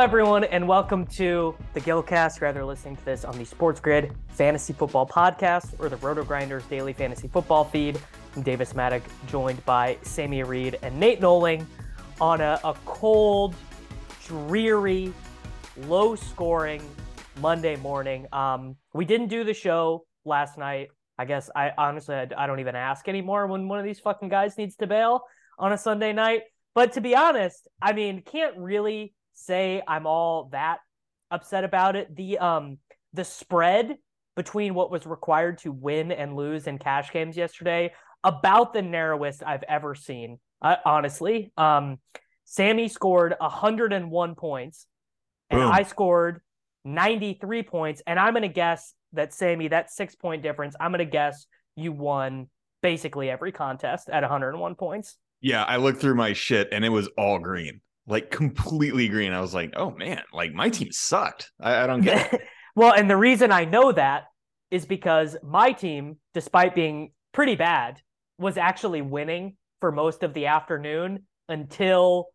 Everyone, and welcome to the Gilcast. Rather, listening to this on the SportsGrid Fantasy Football Podcast or the RotoGrinders Daily Fantasy Football feed. I'm Davis Mattek, joined by Sammy Reed and Nate Noling on a, a cold, dreary, low scoring Monday morning. Um, we didn't do the show last night. I guess I honestly I, I don't even ask anymore when one of these fucking guys needs to bail on a Sunday night. But to be honest, I mean, can't really say I'm all that upset about it. The um the spread between what was required to win and lose in cash games yesterday about the narrowest I've ever seen. Uh, honestly, um, Sammy scored 101 points, and Boom. I scored 93 points. And I'm gonna guess that Sammy, that six point difference, I'm gonna guess you won basically every contest at 101 points. Yeah, I looked through my shit and it was all green, like completely green. I was like, oh man, like my team sucked. I, I don't get it. well, and the reason I know that is because my team, despite being pretty bad, was actually winning for most of the afternoon until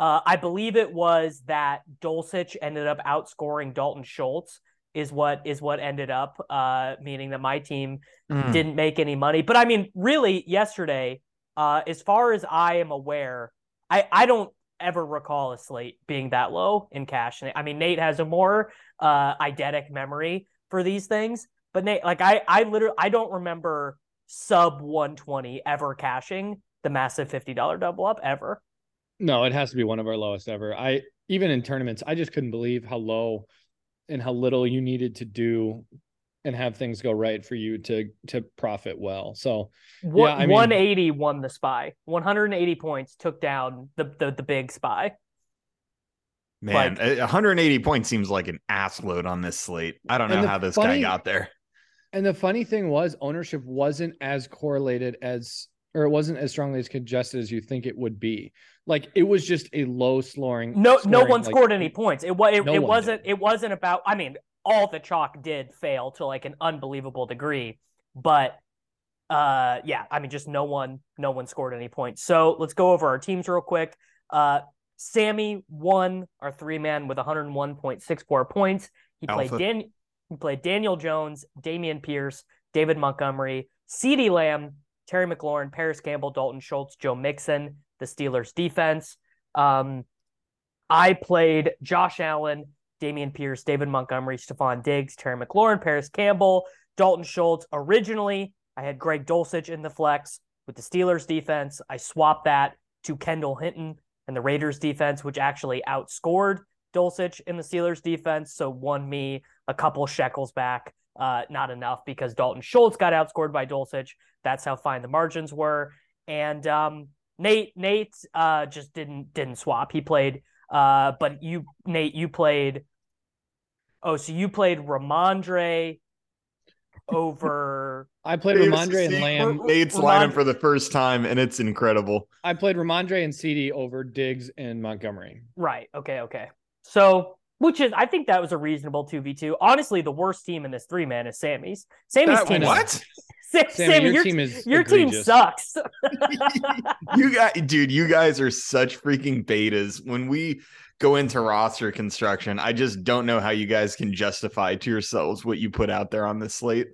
uh, I believe it was that Dulcich ended up outscoring Dalton Schultz. Is what is what ended up uh, meaning that my team Mm. didn't make any money. But I mean, really, yesterday, uh, as far as I am aware, I I don't ever recall a slate being that low in cash. I mean, Nate has a more uh, eidetic memory for these things, but Nate, like I I literally I don't remember sub 120 ever cashing the massive $50 double up ever. No, it has to be one of our lowest ever. I even in tournaments, I just couldn't believe how low and how little you needed to do and have things go right for you to to profit well. So yeah, I mean- 180 won the spy. 180 points took down the the, the big spy. Man, Like- 180 points seems like an ass load on this slate. I don't know how this funny- guy got there. and the funny thing was ownership wasn't as correlated as or it wasn't as strongly as congested as you think it would be. Like it was just a low scoring. No no one like- scored any points. It was it, No it wasn't did. it wasn't about I mean, all the chalk did fail to like an unbelievable degree, but uh yeah, I mean just no one no one scored any points. So let's go over our teams real quick. Uh Sammy won our three man with 101.64 points. He played Alpha. Dan. He played Daniel Jones, Dameon Pierce, David Montgomery, CeeDee Lamb, Terry McLaurin, Parris Campbell, Dalton Schultz, Joe Mixon, the Steelers defense. Um, I played Josh Allen, Dameon Pierce, David Montgomery, Stefon Diggs, Terry McLaurin, Parris Campbell, Dalton Schultz. Originally, I had Greg Dulcich in the flex with the Steelers defense. I swapped that to Kendall Hinton and the Raiders defense, which actually outscored Dulcich in the Steelers defense. So won me a couple shekels back. Uh, not enough because Dalton Schultz got outscored by Dulcich. That's how fine the margins were. And um, Nate, Nate uh, just didn't didn't swap. He played, uh, but you, Nate, you played. Oh, so you played Rhamondre over. I played Rhamondre and Lamb. Nate's Ramon- lineup for the first time, and it's incredible. I played Rhamondre and CD over Diggs and Montgomery. Right. Okay. Okay. So, which is, I think that was a reasonable two v two. Honestly, the worst team in this three man is Sammy's. Sammy's That- team. what? Sammy, Sammy, your, your team is your team sucks. you guys, dude, you guys are such freaking betas. When we go into roster construction, I just don't know how you guys can justify to yourselves what you put out there on this slate.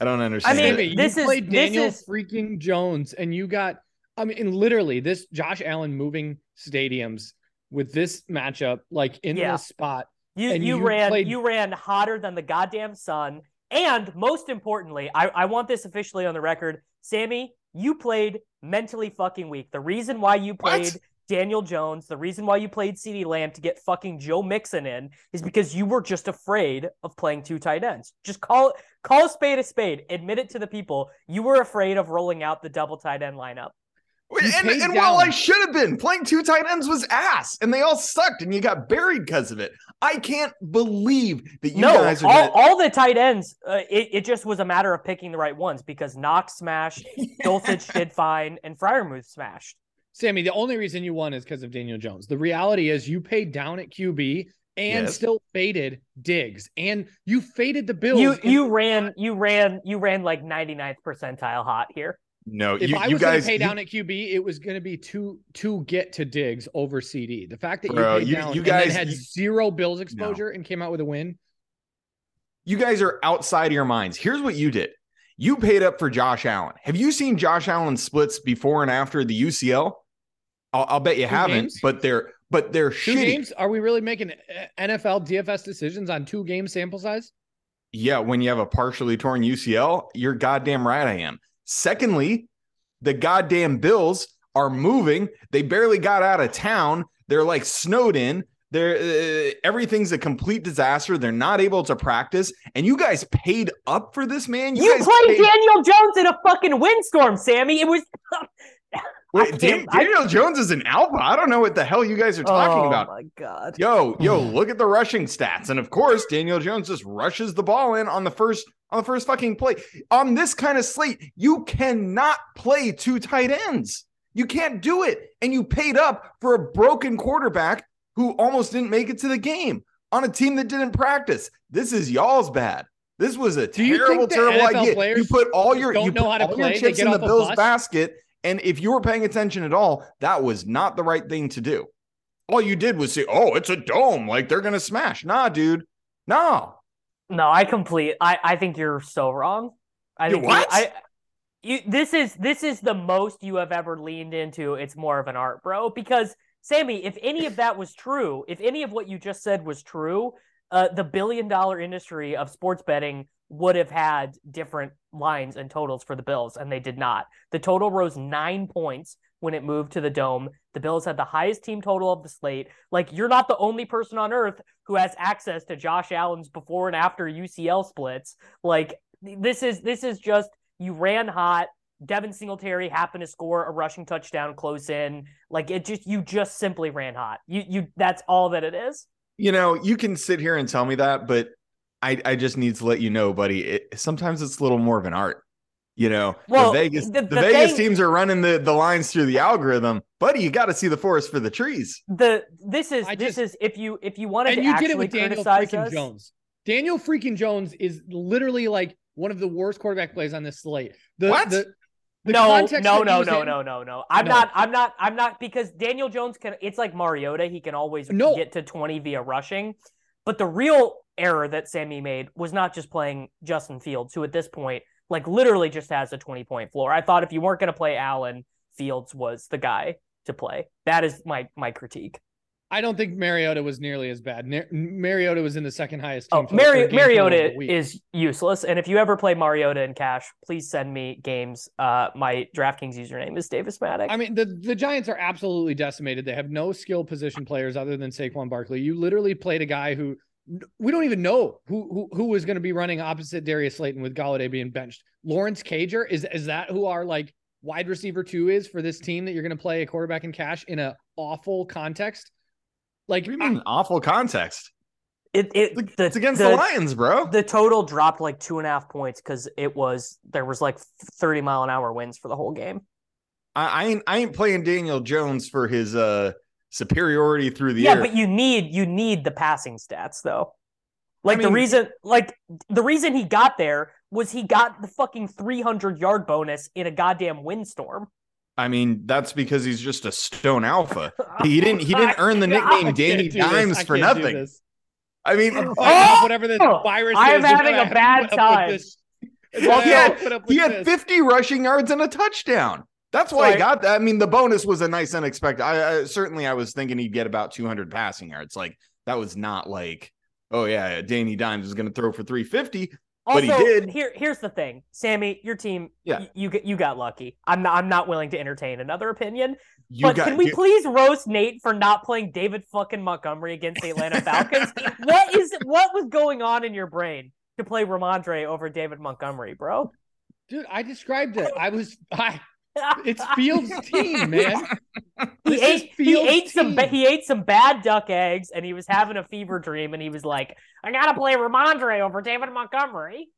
I don't understand. I mean, it. Sammy, you this is- played this Daniel is- freaking Jones, and you got. I mean, and literally, this Josh Allen moving stadiums with this matchup, like in Yeah. this spot. You And you, you ran played- you ran hotter than the goddamn sun. And most importantly, I, I want this officially on the record. Sammy, you played mentally fucking weak. The reason why you played What? Daniel Jones, the reason why you played CeeDee Lamb to get fucking Joe Mixon in is because you were just afraid of playing two tight ends. Just call call a spade a spade. Admit it to the people. You were afraid of rolling out the double tight end lineup. Wait, You and, and while. I should have been playing two tight ends was ass, and they all sucked, and you got buried because of it. I can't believe that you no, guys are. all, gonna- all the tight ends, uh, it, it just was a matter of picking the right ones because Knox smashed, Dulcich did fine, and Freiermuth smashed. Sammy, the only reason you won is because of Daniel Jones. The reality is you paid down at QB and Yes. still faded Diggs, and you faded the Bills. You you ran you ran you ran like 99th percentile hot here. no, if you, I you was guys. going to pay you- down at QB, it was going to be to to get to Diggs over CD. The fact that Bro, you paid you- down you and guys- then had you- zero Bills exposure and came out with a win. you guys are outside of your minds. Here's what you did. You paid up for Josh Allen. Have you seen Josh Allen splits before and after the UCL? I'll, I'll bet you Two haven't, games? but they're but they're Two shitty. games? Are we really making uh, NFL DFS decisions on two game sample size? Yeah, when you have a partially torn UCL, you're goddamn right I am. Secondly, the goddamn Bills are moving. They barely got out of town. They're like snowed in. They're uh, everything's a complete disaster. They're not able to practice, and you guys paid up for this man. You, guys played paid- Daniel Jones in a fucking windstorm, Sammy. It was I Wait, Dan- can't- I- Daniel Jones is an alpha. I don't know what the hell you guys are talking oh, about. Oh my god. Yo, yo, look at the rushing stats. And of course, Daniel Jones just rushes the ball in on the first on the first fucking play. On this kind of slate, you cannot play two tight ends. You can't do it. And you paid up for a broken quarterback who almost didn't make it to the game on a team that didn't practice. This is y'all's bad. This was a terrible, terrible NFL idea. You put all your don't you know put how to all play? your chips in the Bills basket. And if you were paying attention at all, that was not the right thing to do. All you did was say, "Oh, it's a dome, like they're gonna smash." Nah, dude, no. No, I complete. I I think you're so wrong. I You think what? I. You, this is this is the most you have ever leaned into. It's more of an art, bro. Because Sammy, if any of that was true, if any of what you just said was true, uh, the billion dollar industry of sports betting would have had different lines and totals for the Bills, and they did not. The total rose nine points when it moved to the dome. The Bills had the highest team total of the slate. Like, you're not the only person on earth who has access to Josh Allen's before and after UCL splits. Like, this is this is just you ran hot. Devin Singletary happened to score a rushing touchdown close in. Like it just you just simply ran hot. You you that's all that it is. You know, you can sit here and tell me that, but I I just need to let you know, buddy. It, sometimes it's a little more of an art. You know, Well, the Vegas the- the, the Vegas thing- teams are running the the lines through the algorithm, buddy. You got to see the forest for the trees. The this is I this just- is if you if you wanted And to you actually did it with Daniel freaking us, Jones. Daniel freaking Jones is literally like one of the worst quarterback plays on this slate. The, What? The, the no, no, no, no, in- no, no, no. I'm No. not. I'm not. I'm not because Daniel Jones can. It's like Mariota. He can always No. get to 20 via rushing. But the real error that Sammy made was not just playing Justin Fields, who at this point, like literally just has a 20 point floor. I thought if you weren't going to play Allen, Fields was the guy to play. That is my my critique. I don't think Mariota was nearly as bad. Mar- Mariota was in the second highest. Oh, Team Mari- Mariota is useless. And if you ever play Mariota in cash, please send me games. Uh, my DraftKings username is Davis Mattek. I mean, the, the Giants are absolutely decimated. They have no skill position players other than Saquon Barkley. You literally played a guy who we don't even know who who, who was going to be running opposite Darius Slayton with Golladay being benched. Lawrence Cager is is that who our like wide receiver two is for this team that you're going to play a quarterback in cash in a awful context? Like What do you mean awful context? it, it It's, the, it's against the, Lions, bro. The total dropped like two and a half points because it was there was like 30 mile an hour winds for the whole game. I, I ain't I ain't playing Daniel Jones for his uh superiority through the yeah, air. but you need you need the passing stats though. Like the mean- reason like the reason he got there was he got the fucking 300 yard bonus in a goddamn windstorm. I mean, that's because he's just a stone alpha. He didn't he didn't earn the nickname can't Danny do. Dimes for nothing. I mean, oh! Fight off whatever this Oh, virus I am is, having a bad have to put up with time. this. Well, You're he had- he had 50 rushing yards and a touchdown. That's why So I I- got that. I mean, the bonus was a nice unexpected. I, I certainly I was thinking he'd get about 200 passing yards. Like that was not like, oh yeah, Danny Dimes is going to throw for 350. But he did. here here's the thing, Sammy, your team, Yeah. y- you get you got lucky. I'm not I'm not willing to entertain another opinion. You but got can we you- please roast Nate for not playing David fucking Montgomery against the Atlanta Falcons? what is what was going on in your brain to play Rhamondre over David Montgomery, bro? Dude, I described it. I was I it's Fields' team, man. he This is ate he Fields' ate some he ate some bad duck eggs and he was having a fever dream and he was like, I gotta play Rhamondre over David Montgomery.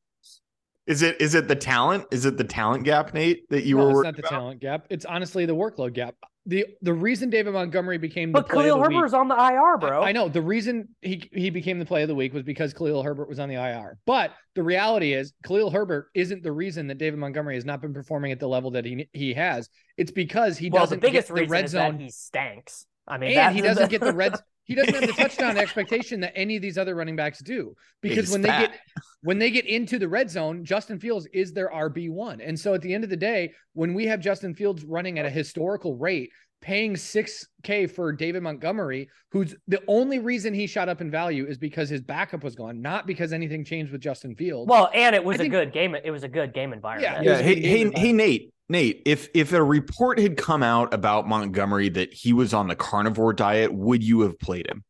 Is it is it the talent? Is it the talent gap, Nate, that you No, were it's not the about? talent gap. It's honestly the workload gap. The the reason David Montgomery became the But play Khalil of the week- on the IR, bro. I, I know the reason he he became the play of the week was because Khalil Herbert was on the IR. But the reality is Khalil Herbert isn't the reason that David Montgomery has not been performing at the level that he he has. It's because he well, doesn't biggest get the reason red is zone that he stanks. I mean, and he doesn't get the red he doesn't have the touchdown expectation that any of these other running backs do because when they get when they get into the red zone justin fields is their rb1 and so at the end of the day when we have justin fields running at a historical rate paying 6k for david montgomery who's the only reason he shot up in value is because his backup was gone not because anything changed with justin fields Well, and it was I a think- good game. It was a good game environment. It Yeah, was hey, hey, game, hey, Nate, Nate. If if a report had come out about Montgomery that he was on the carnivore diet, would you have played him?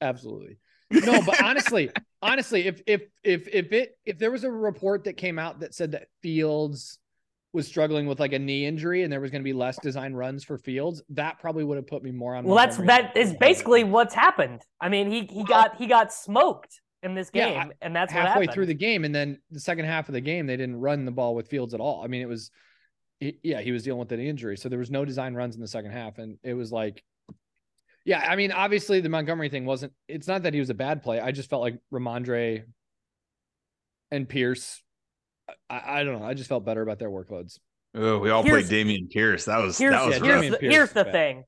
Absolutely. No, but honestly, honestly, if if if if it if there was a report that came out that said that Fields was struggling with like a knee injury and there was going to be less design runs for Fields, that probably would have put me more on. Well, that's that is basically what's happened. I mean, he he got he got smoked in this Yeah, game, and that's what halfway happened. through the game, and then the second half of the game they didn't run the ball with Fields at all. I mean, it was, he- yeah, he was dealing with an injury, so there was no design runs in the second half, and it was like. Yeah, I mean, obviously the Montgomery thing wasn't. It's not that he was a bad play. I just felt like Rhamondre and Pierce. I, I don't know. I just felt better about their workloads. Oh, we all Here's- played Dameon Pierce. That was here's that was yeah, here's the, here's the thing.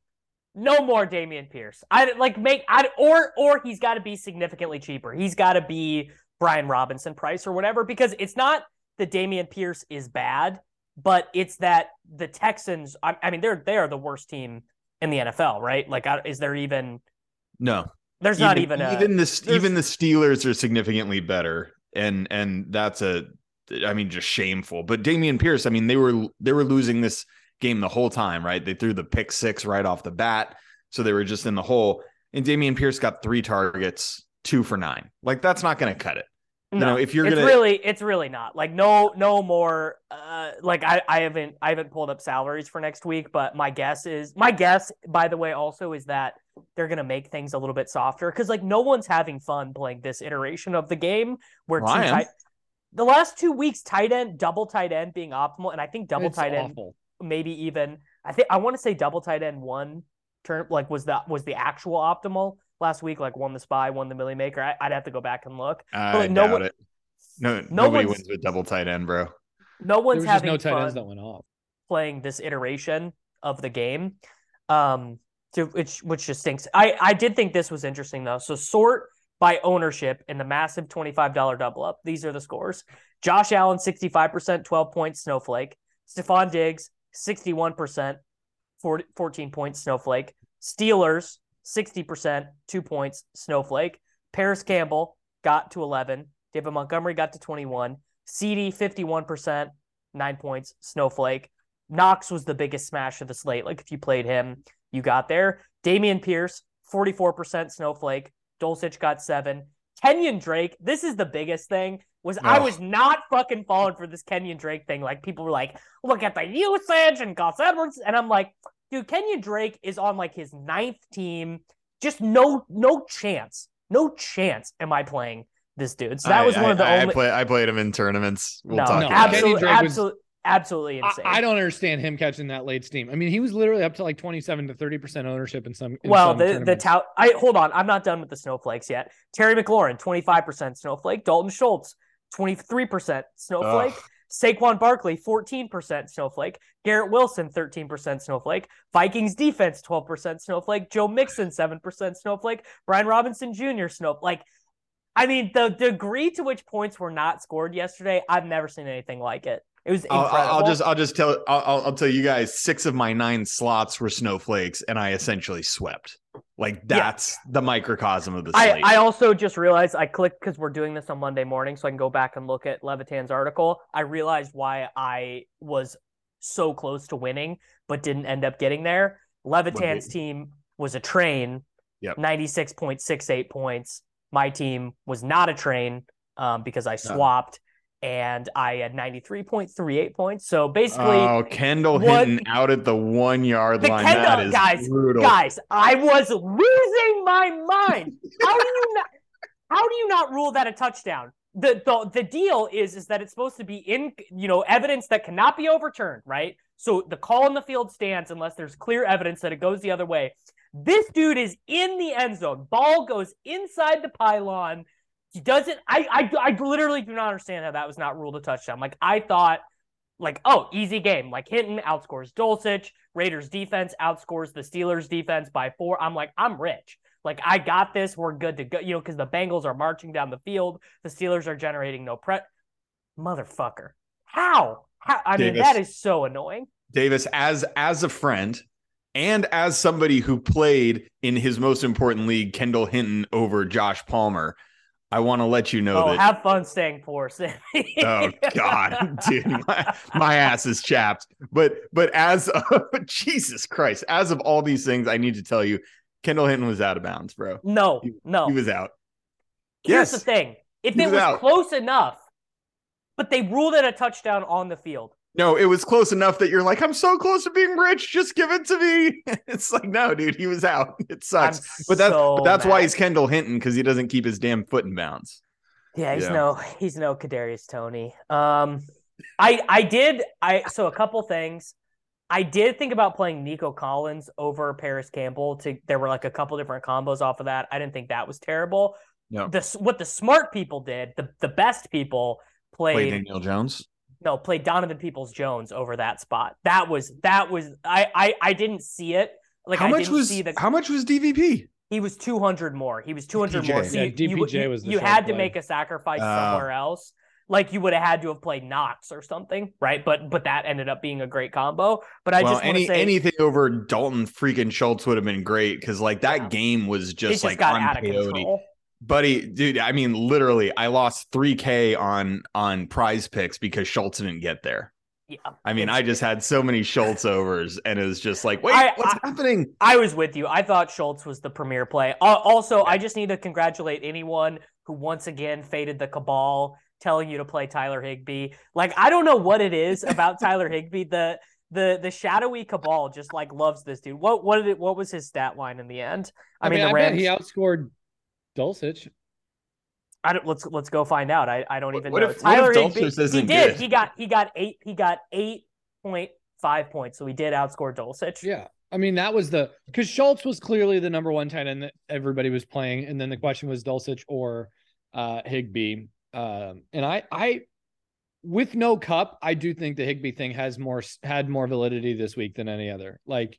No more Dameon Pierce. I like make I or or he's got to be significantly cheaper. He's got to be Brian Robinson price or whatever because it's not that Dameon Pierce is bad, but it's that the Texans. I, I mean, they're they are the worst team in the NFL, right? Like, I- is there even? no. There's not even a, even the even the Steelers are significantly better, and and that's a, I mean, just shameful. But Dameon Pierce, I mean, they were they were losing this game the whole time, right? They threw the pick six right off the bat, so they were just in the hole. And Dameon Pierce got three targets, two for nine. Like that's not going to cut it. You No, know, if you're it's gonna really it's really not like no no more uh like I, I haven't I haven't pulled up salaries for next week but my guess is my guess by the way also is that they're gonna make things a little bit softer because like no one's having fun playing this iteration of the game where Well, two tight the last two weeks tight end double tight end being optimal and I think double It's tight end awful. maybe even I think I want to say double tight end one term like was that was the actual optimal last week like won the spy won the millie maker I, I'd have to go back and look I like, no doubt one- it. No, no nobody wins with double tight end, bro. no one's was just having no tight ends that went off. playing this iteration of the game. Um, to which which just stinks. I I did think this was interesting though. So sort by ownership in the massive $25 double up. These are the scores. Josh Allen 65%, 12 points snowflake. Stefon Diggs 61%, 14 points snowflake. Steelers 60%, 2 points snowflake. Parris Campbell got to 11. David Montgomery got to 21. CD 51%, 9 points snowflake. Knox was the biggest smash of the slate. Like if you played him, you got there. Dameon Pierce, 44% snowflake. Dulcich got seven. Kenyon Drake, this is the biggest thing, was I was not fucking falling for this Kenyon Drake thing. Like people were like, look at the usage and Gus Edwards. And I'm like, dude, Kenyon Drake is on like his ninth team. Just no, no chance. No chance am I playing this dude. So that was I, one of the I, only I, play, I played him in tournaments. We'll no, talk no, about Kenyon absolutely, absolutely, absolutely insane. I don't understand him catching that late steam. I mean, he was literally up to like 27 to 30% ownership in some. in well, some the the tournaments. tout. I hold on. I'm not done with the snowflakes yet. Terry McLaurin, 25% snowflake. Dalton Schultz, 23% snowflake. Ugh. Saquon Barkley, 14% snowflake. Garrett Wilson, 13% snowflake. Vikings defense, 12% snowflake. Joe Mixon, 7% snowflake. Brian Robinson Jr., snowflake. Like, I mean, the degree to which points were not scored yesterday, I've never seen anything like it. It was I'll, incredible. I'll I'll just I'll just tell I'll, I'll tell you guys six of my nine slots were snowflakes and I essentially swept. Like that's the microcosm of the I, slate. I also just realized I clicked because we're doing this on Monday morning, so I can go back and look at Levitan's article. I realized why I was so close to winning, but didn't end up getting there. Levitan's team was a train, Yep. 96.68 points. My team was not a train um, because I swapped, and I had 93.38 points. So basically, oh, Kendall what- Hinton out at the one yard The line. Kendall- that is guys, brutal. Guys, I was losing my mind. How do you not? How do you not rule that a touchdown? The, the the deal is is that it's supposed to be in you know evidence that cannot be overturned, right? So the call in the field stands unless there's clear evidence that it goes the other way. This dude is in the end zone. Ball goes inside the pylon. He doesn't. I I I literally do not understand how that was not ruled a touchdown. Like I thought like, oh, easy game. Like Hinton outscores Dulcich. Raiders defense outscores the Steelers defense by four. I'm like, I'm rich. Like, I got this. We're good to go. You know, because the Bengals are marching down the field. The Steelers are generating no pre. Motherfucker. How? How? I mean, that is so annoying. Davis, as as a friend and as somebody who played in his most important league, Kendall Hinton over Josh Palmer, I want to let you know oh, that. have fun staying poor, Sammy. oh God, dude, my, my ass is chapped. But but as of, Jesus Christ, as of all these things, I need to tell you, Kendall Hinton was out of bounds, bro. no, He- no. He was out. Here's Yes. the thing: if He it was was close enough, but they ruled it a touchdown on the field. No, it was close enough that you're like, I'm so close to being rich. Just give it to me. It's like, no, dude, he was out. It sucks. I'm but that's so but that's why he's Kendall Hinton because he doesn't keep his damn foot in bounds. Yeah, he's Yeah. no he's no Kadarius Toney. Um I I did I so a couple things. I did think about playing Nico Collins over Parris Campbell to there were like a couple different combos off of that. I didn't think that was terrible. No. The what the smart people did, the the best people Play played Daniel Jones. No, played Donovan Peoples Jones over that spot. That was that was I I I didn't see it. Like how I much didn't was see the how much was DVP? he was 200 more. He was 200 more. DPJ. So Yeah, you, you, DPJ you- was the you sharp had to make a sacrifice Oh. somewhere else. Like you would have had to have played Knox or something, right? But but that ended up being a great combo. But I well, just any say anything over Dalton freaking Schultz would have been great because like that Yeah. game was just just like got on out of peyote. control. Buddy, dude, I mean, literally, I lost 3K on on prize picks because Schultz didn't get there. Yeah. I mean, I just had so many Schultz overs, and it was just like, wait, I- what's I- happening? I was with you. I thought Schultz was the premier play. Al- Also, I just need to congratulate anyone who once again faded the cabal, telling you to play Tyler Higbee. Like I don't know what it is about Tyler Higbee. The the the shadowy cabal just like loves this dude. What what did it? What was his stat line in the end? I, I, mean, mean, the I Rams. bet he outscored Dulcich. I don't, let's let's go find out. I, I don't even What know. if- what if Tyler Dulcich Higbee, he isn't did. good? He got he got eight. He got eight point five points. So he did outscore Dulcich. Yeah. I mean, that was the because Schultz was clearly the number one tight end that everybody was playing. And then the question was Dulcich or uh Higbee. Um, and I I with no cup, I do think the Higbee thing has more had more validity this week than any other. Like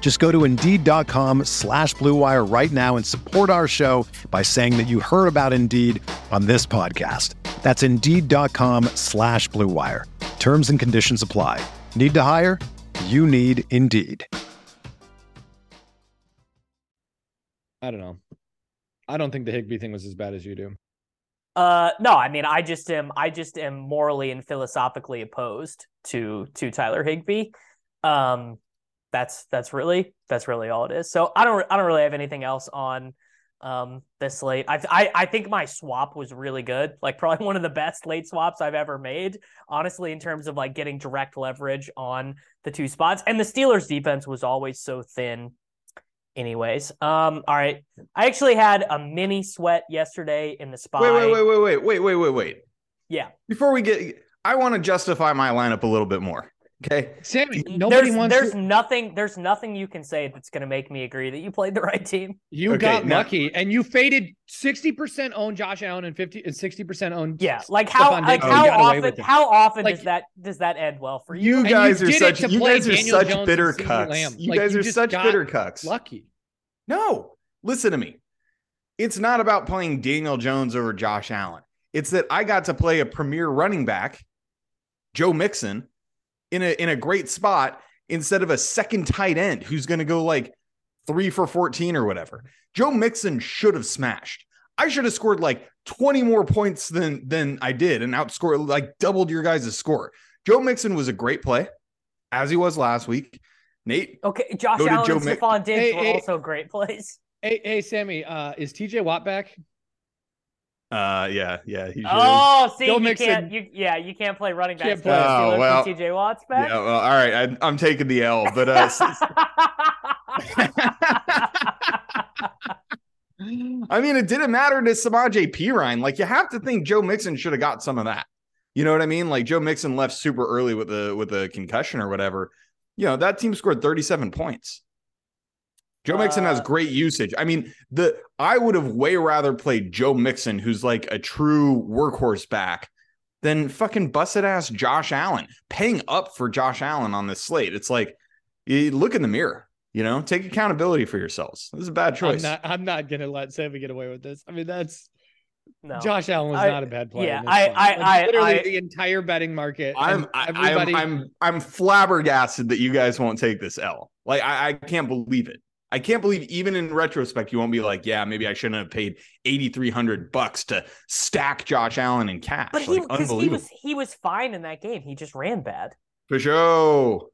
Just go to Indeed.com slash BlueWire right now and support our show by saying that you heard about Indeed on this podcast. That's Indeed.com slash BlueWire. Terms and conditions apply. Need to hire? You need Indeed. I don't know. I don't think the Higbee thing was as bad as you do. Uh, no, I mean, I just am, I just am morally and philosophically opposed to to Tyler Higbee. Um, that's that's really that's really all it is. So I don't I don't really have anything else on um this slate. I I I think my swap was really good. Like probably one of the best late swaps I've ever made. Honestly, in terms of like getting direct leverage on the two spots, and the Steelers defense was always so thin anyways. Um, all right. I actually had a mini sweat yesterday in the spot. Wait, wait, wait, wait, wait, wait, wait, wait, wait. Yeah. Before we get, I want to justify my lineup a little bit more. Okay, Sammy, nobody there's, wants. There's to... nothing. There's nothing you can say that's going to make me agree that you played the right team. You Okay, got now- lucky, and you faded sixty percent own Josh Allen and fifty and sixty percent own. Yeah. Like how Stefon like Diggs, how oh, you got away often how often Like- does that does that end well for you? you guys you are such you guys are Daniel such Jones bitter cucks. You Like, guys you are such bitter cucks. Lucky. No, listen to me. It's not about playing Daniel Jones over Josh Allen. It's that I got to play a premier running back, Joe Mixon, in a in a great spot instead of a second tight end who's going to go like three for 14 or whatever. Joe Mixon should have smashed. I should have scored like 20 more points than than I did and outscored like doubled your guys' score. Joe Mixon was a great play, as he was last week. Nate, Okay, Josh Allen Joe and Mix- Stefon Diggs Hey, were hey. also great plays. Hey, hey, Sammy, uh, is TJ Watt back? Uh, yeah, yeah, he should. Oh, see, Joe you Mixon- can't, you yeah, you can't play running Can't play. Oh, well. TJ Watt's back. Yeah, back. well, all right. I, I'm taking the L, but uh, s- I mean, it didn't matter to Samaje Perine. Like, you have to think Joe Mixon should have got some of that. You know what I mean? Like, Joe Mixon left super early with the with a concussion or whatever. You know, that team scored 37 points. Joe Mixon has Uh, great usage. I mean, the I would have way rather played Joe Mixon, who's like a true workhorse back, than fucking busted ass Josh Allen. Paying up for Josh Allen on this slate. It's like, you look in the mirror. You know, take accountability for yourselves. This is a bad I'm choice. not. I'm not gonna let Sammy get away with this. I mean, that's no. Josh Allen was I- not a bad player. yeah, I- I- Like, I- literally I- the entire betting market. I'm and I, everybody. I'm I'm I'm flabbergasted that you guys won't take this L. Like I, I can't believe it. I can't believe even in retrospect you won't be like, yeah, maybe I shouldn't have paid eighty three hundred bucks to stack Josh Allen in cash. but he like because he unbelievable. was he was fine in that game. He just ran bad. For sure.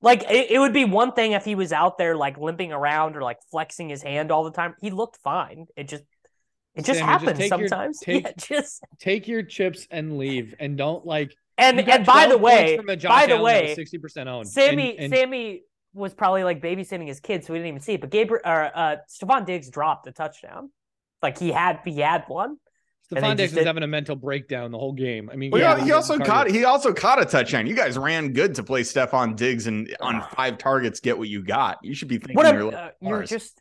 Like it, it would be one thing if he was out there like limping around or like flexing his hand all the time. He looked fine. It just it just Sammy, just happens your- sometimes. take- yeah, just take your chips and leave, and don't like. and and by the way, from a Josh by the Allen way, sixty percent owned. Sammy And- and Sammy was probably like babysitting his kids, so we didn't even see it. But Gabriel or uh Stefon Diggs dropped a touchdown. Like he had he had one. and Stefon Diggs just was having a mental breakdown the whole game. I mean, Well, yeah, he, he also caught he also caught a touchdown. You guys ran good to play Stefon Diggs and on five targets get what you got. You should be thinking What you're uh, you're just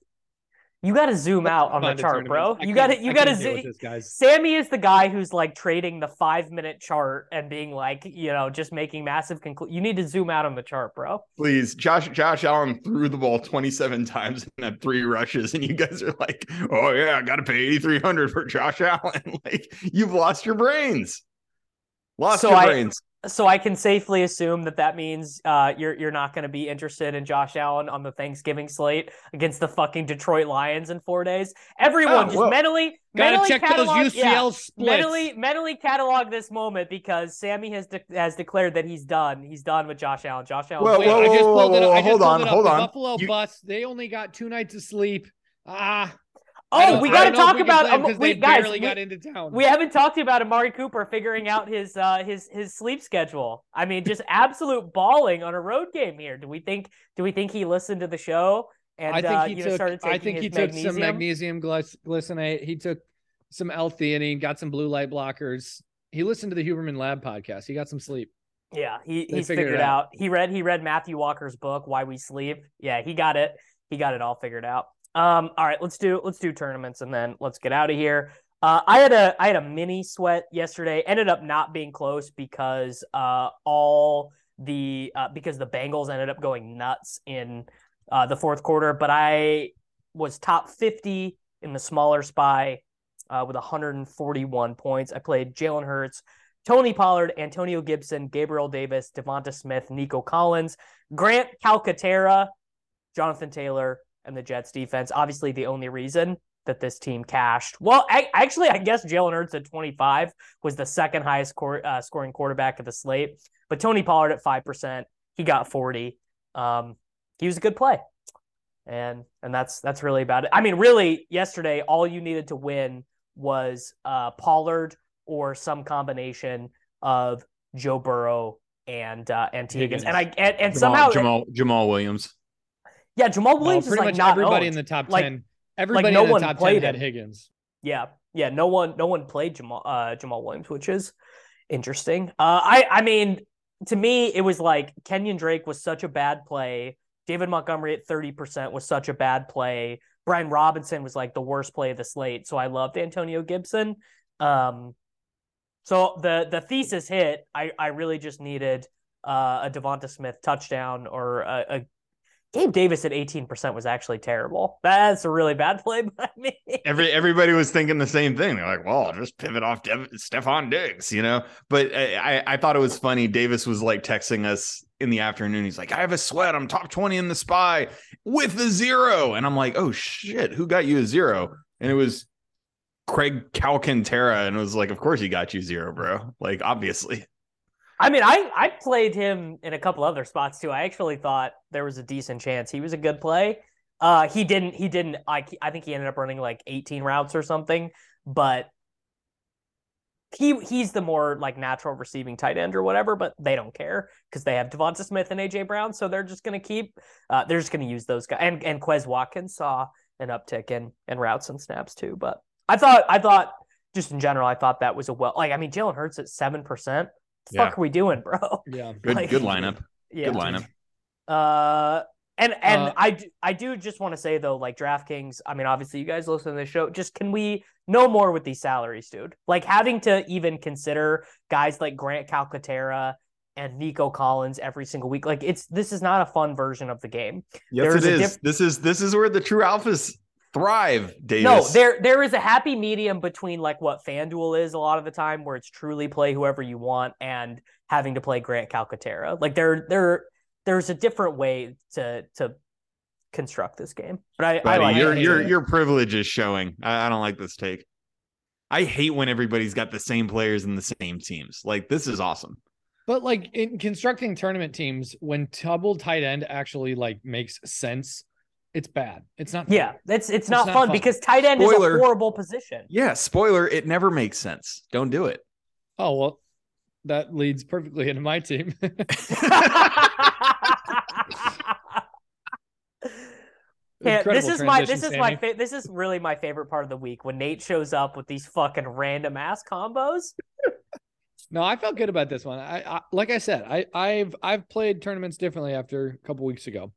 you got to zoom out on the chart, bro. I You got to you got to can't deal with zoom. this. Sammy is the guy who's like trading the five minute chart and being like, you know, just making massive conclu You need to zoom out on the chart, bro. Please, Josh Josh Allen threw the ball 27 times and had three rushes, and you guys are like, "Oh yeah, I got to pay 8,300 for Josh Allen." like you've lost your brains. Lost So your I- brains. So I can safely assume that that means uh, you're you're not going to be interested in Josh Allen on the Thanksgiving slate against the fucking Detroit Lions in four days. Everyone Oh, just whoa. mentally Gotta mentally check those catalog- UCL yeah, splits. mentally mentally catalog this moment because Sammy has de- has declared that he's done. He's done with Josh Allen. Josh Allen. Whoa, Wait, whoa, I just whoa, pulled it whoa, up. I whoa, just hold on, hold The on. Buffalo You- bus. They only got two nights of sleep. Ah. Oh, we got to don't know if talk about um, we, guys. we- got into town. We haven't talked about Amari Cooper figuring out his uh his his sleep schedule. I mean, just absolute balling on a road game here. Do we think do we think he listened to the show and I think uh, he you know, took. started taking I think he took magnesium? some magnesium glycinate. He took some L-theanine. Got some blue light blockers. He listened to the Huberman Lab podcast. He got some sleep. Yeah, he They he's figured figured out. out. He read he read Matthew Walker's book Why We Sleep. Yeah, he got it. He got it all figured out. Um all right, let's do let's do tournaments and then let's get out of here. Uh, I had a I had a mini sweat yesterday. Ended up not being close because uh, all the uh, because the Bengals ended up going nuts in uh, the fourth quarter. But I was top fifty in the smaller spy uh, with 141 points. I played Jalen Hurts, Tony Pollard, Antonio Gibson, Gabriel Davis, Devonta Smith, Nico Collins, Grant Calcaterra, Jonathan Taylor, and the Jets defense. Obviously, the only reason that this team cashed. Well, I, actually, I guess Jalen Hurts at 25 was the second highest cor- uh, scoring quarterback of the slate, but Tony Pollard at 5%, he got 40. Um, he was a good play. And and that's that's really about it. I mean, really, yesterday all you needed to win was uh, Pollard or some combination of Joe Burrow and uh, and. Higgins. And I and, and Jamaal, somehow Jamaal Jamaal Williams. Yeah, Jamaal No, Williams is pretty like much not everybody owned. in the top Like- ten. Everybody no in the one top ten played had. Higgins. Yeah, yeah. No one, no one played Jamaal, uh, Jamaal Williams, which is interesting. Uh, I, I mean, to me, it was like Kenyon Drake was such a bad play. David Montgomery at thirty percent was such a bad play. Brian Robinson was like the worst play of the slate. So I loved Antonio Gibson. Um, so the the thesis hit. I I really just needed uh, a Devonta Smith touchdown or a, a Gabe Davis at eighteen percent was actually terrible. That's a really bad play by me. Every everybody was thinking the same thing. They're like, "Well, I'll just pivot off Dev- Stefon Diggs," you know. But I, I thought it was funny. Davis was like texting us in the afternoon. He's like, "I have a sweat. I'm top twenty in the spy with a zero. and I'm like, "Oh shit, who got you a zero? And it was Craig Calcaterra, and it was like, "Of course he got you zero, bro. Like obviously." I mean, I I played him in a couple other spots too. I actually thought there was a decent chance he was a good play. Uh, he didn't. He didn't. I I think he ended up running like 18 routes or something. But he he's the more like natural receiving tight end or whatever. But they don't care because they have Devonta Smith and AJ Brown, so they're just gonna keep. Uh, they're just gonna use those guys. And and Quez Watkins saw an uptick in in routes and snaps too. But I thought I thought just in general, I thought that was a well. Like I mean, Jalen Hurts at seven percent. Yeah. Fuck, are we doing, bro? Yeah. Good Like- good lineup. Yeah. Good lineup. Uh, and and Uh, I do, I do just want to say though, like DraftKings. I mean, obviously you guys listen to the show. Just can we no more with these salaries, dude? Like having to even consider guys like Grant Calcaterra and Nico Collins every single week. Like it's this is not a fun version of the game. Yes, There's it a is. diff- this is this is where the true alphas thrive, Davis. No, there there is a happy medium between like what FanDuel is a lot of the time, where it's truly play whoever you want, and having to play Grant Calcaterra. Like there there there's a different way to to construct this game. But I, I Buddy, like your it. your your privilege is showing. I, I don't like this take. I hate when everybody's got the same players in the same teams. Like this is awesome. But like in constructing tournament teams, when double tight end actually like makes sense, it's bad. It's not. fun. Yeah, it's it's not, not fun, fun. because tight end is a horrible position. Yeah, spoiler, it never makes sense. Don't do it. Oh well, that leads perfectly into my team. Yeah, this is my this transition, is my Sammy. fa- this is really my favorite part of the week when Nate shows up with these fucking random ass combos. No, I felt good about this one. I, I like I said, I I've I've played tournaments differently after a couple weeks ago.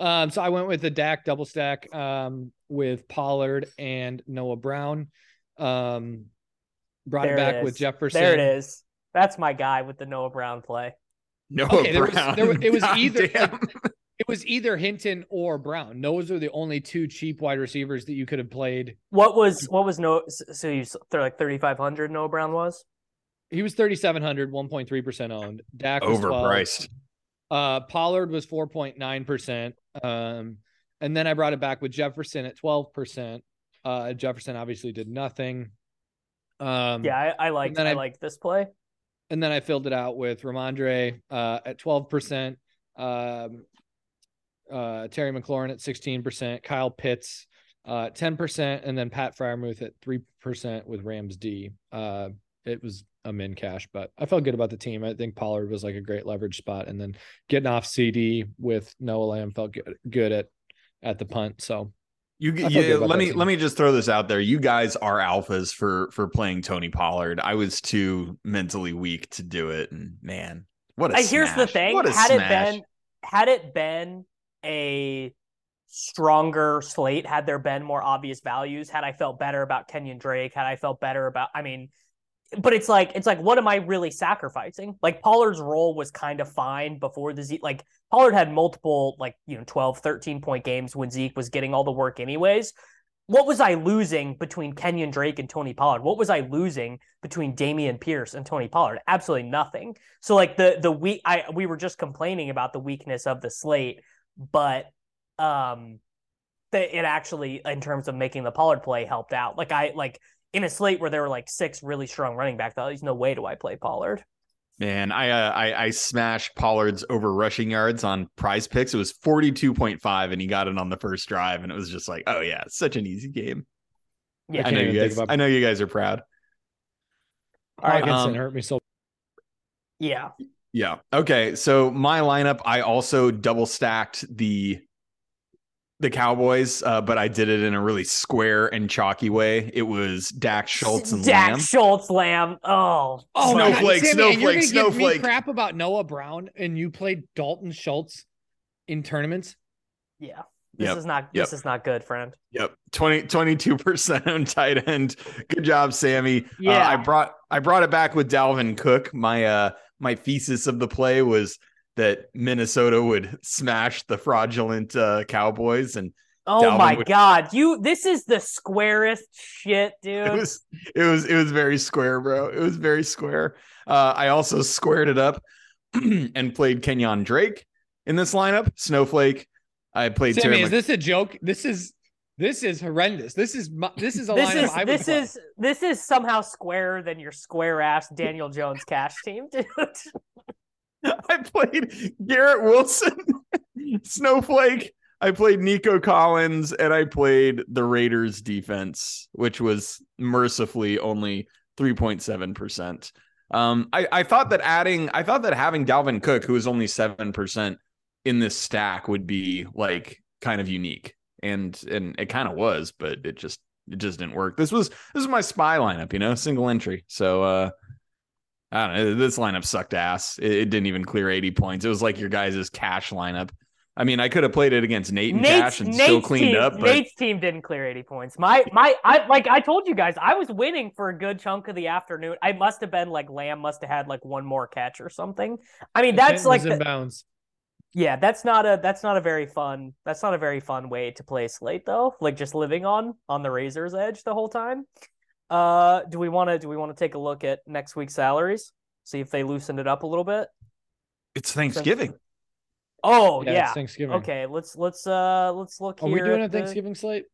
Um, so I went with the Dak double stack um with Pollard and Noah Brown. Um, brought There it it back with. Jefferson. There it is. That's my guy with the Noah Brown play. Noah Okay, there was- Brown. there it was either- Goddamn. It was either Hinton or Brown. Those are the only two cheap wide receivers that you could have played. What was what was no? So you they're like thirty five hundred. Noah Brown was. he was 3,700, 1.3% owned. Dak was 12. Overpriced. Uh, Pollard was 4.9%. Um, and then I brought it back with Jefferson at 12%. Uh, Jefferson obviously did nothing. Um, Yeah, I, I like I, I- like this play. and then I filled it out with Rhamondre uh, at 12%, um, uh, Terry McLaurin at 16%, Kyle Pitts uh, 10%, and then Pat Freiermuth at 3% with Rams D. Uh, it was a min cash, but I felt good about the team. I think Pollard was like a great leverage spot, and then getting off CeeDee with Noah Lamb felt good, good at at the punt. So You, I feel yeah, good about let me team. let me just throw this out there. You guys are alphas for for playing Tony Pollard. I was too mentally weak to do it, and man, what a Uh, here's the thing: What a had smash. it been had it been a stronger slate, had there been more obvious values, had I felt better about Kenyon Drake, had I felt better about, I mean, but it's like it's like what am I really sacrificing? Like Pollard's role was kind of fine before the Zeke. Like Pollard had multiple like you know 12, 13 point games when Zeke was getting all the work anyways. What was I losing between Kenyon Drake and Tony Pollard? What was I losing between Dameon Pierce and Tony Pollard? Absolutely nothing. So like the the weak I we were just complaining about the weakness of the slate, but um that it actually in terms of making the Pollard play helped out. Like I like in a slate where there were like six really strong running backs, there's no way do I play Pollard. Man, I, uh, I I smashed Pollard's over rushing yards on PrizePicks. It was forty two point five, and he got it on the first drive, and it was just like, oh yeah, it's such an easy game. Yeah. I can't know you guys. about- I know you guys are proud. All right. Hockenson um, hurt me so. Yeah. Yeah. Okay. So my lineup, I also double stacked the the Cowboys, uh, but I did it in a really square and chalky way. It was Dak Schultz and Dak Lamb. Schultz Lamb. Oh, Oh, my- Snowflake, Sammy, and you're snowflake, gonna give. Me crap about Noah Brown, and you played Dalton Schultz in tournaments. Yeah. This Yep, is not yep. this is not good, friend. Yep. 20 22% on tight end. Good job, Sammy. Uh, Yeah. I brought I brought it back with Dalvin Cook. My uh my thesis of the play was that Minnesota would smash the fraudulent uh Cowboys and Oh Dalvin my would- god. You this is the squarest shit, dude. it was it was it was very square, bro. It was very square. Uh I also squared it up and played Kenyon Drake in this lineup. Snowflake. I played Sammy, Terry is Mc- this a joke? This is this is horrendous. This is my, this is a this lineup is I would this play. is this is somehow squarer than your square ass Daniel Jones cash team, dude. I played Garrett Wilson, Snowflake. I played Nico Collins, and I played the Raiders defense, which was mercifully only 3.7%. Um, I, I thought that adding, I thought that having Dalvin Cook, who was only 7% in this stack, would be like kind of unique. And and it kind of was, but it just it just didn't work. This was this was my spy lineup, you know, single entry. So uh I don't know. This lineup sucked ass. It, it didn't even clear 80 points. It was like your guys' cash lineup. I mean, I could have played it against Nate and Cash and still cleaned team, up, but Nate's team didn't clear 80 points. My my I like I told you guys, I was winning for a good chunk of the afternoon. I must have been like Lamb must have had like one more catch or something. I mean, that's like the- bounds. yeah, that's not a that's not a very fun that's not a very fun way to play slate though. Like just living on on the razor's edge the whole time. Uh do we want to do we want to take a look at next week's salaries? See if they loosened it up a little bit. it's Thanksgiving. Oh Yeah, yeah. it's Thanksgiving. Okay, let's let's uh let's look here. Are here. we doing a the- Thanksgiving slate?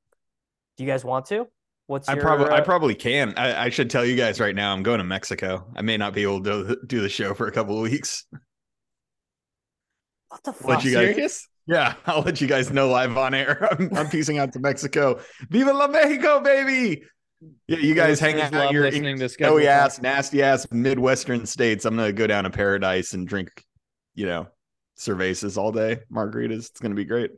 Do you guys want to? What's I your, probably I uh, probably can. I, I should tell you guys right now. I'm going to Mexico. I may not be able to do the show for a couple of weeks. what the Let fuck? you guys- Serious? Yeah, I'll let you guys know live on air. I'm, I'm piecing out to Mexico. Viva la Mexico, baby! Yeah, you guys hang Listeners out love your listening to snowy schedule ass, nasty ass Midwestern states. I'm gonna go down to paradise and drink, you know, cervezas all day, margaritas. It's gonna be great.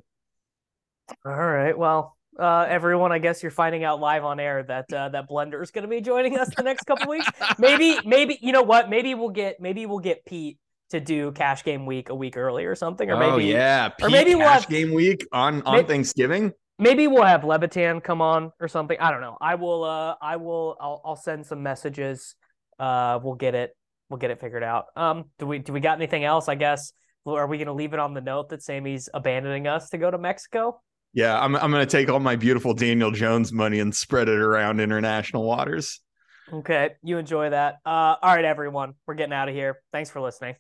All right. Well, uh, everyone, I guess you're finding out live on air that uh, that Blender is going to be joining us the next couple weeks. Maybe, maybe you know what? Maybe we'll get maybe we'll get Pete to do Cash Game Week a week early or something, or maybe oh yeah, or Pete maybe we'll cash have- game week on on May- Thanksgiving. Maybe we'll have Levitan come on or something. I don't know. I will. Uh, I will. I'll, I'll send some messages. Uh, we'll get it. We'll get it figured out. Um, do we do we got anything else? I guess. Are we going to leave it on the note that Sammy's abandoning us to go to Mexico? Yeah, I'm I'm gonna take all my beautiful Daniel Jones money and spread it around international waters. Okay, you enjoy that. Uh, all right, everyone, we're getting out of here. Thanks for listening.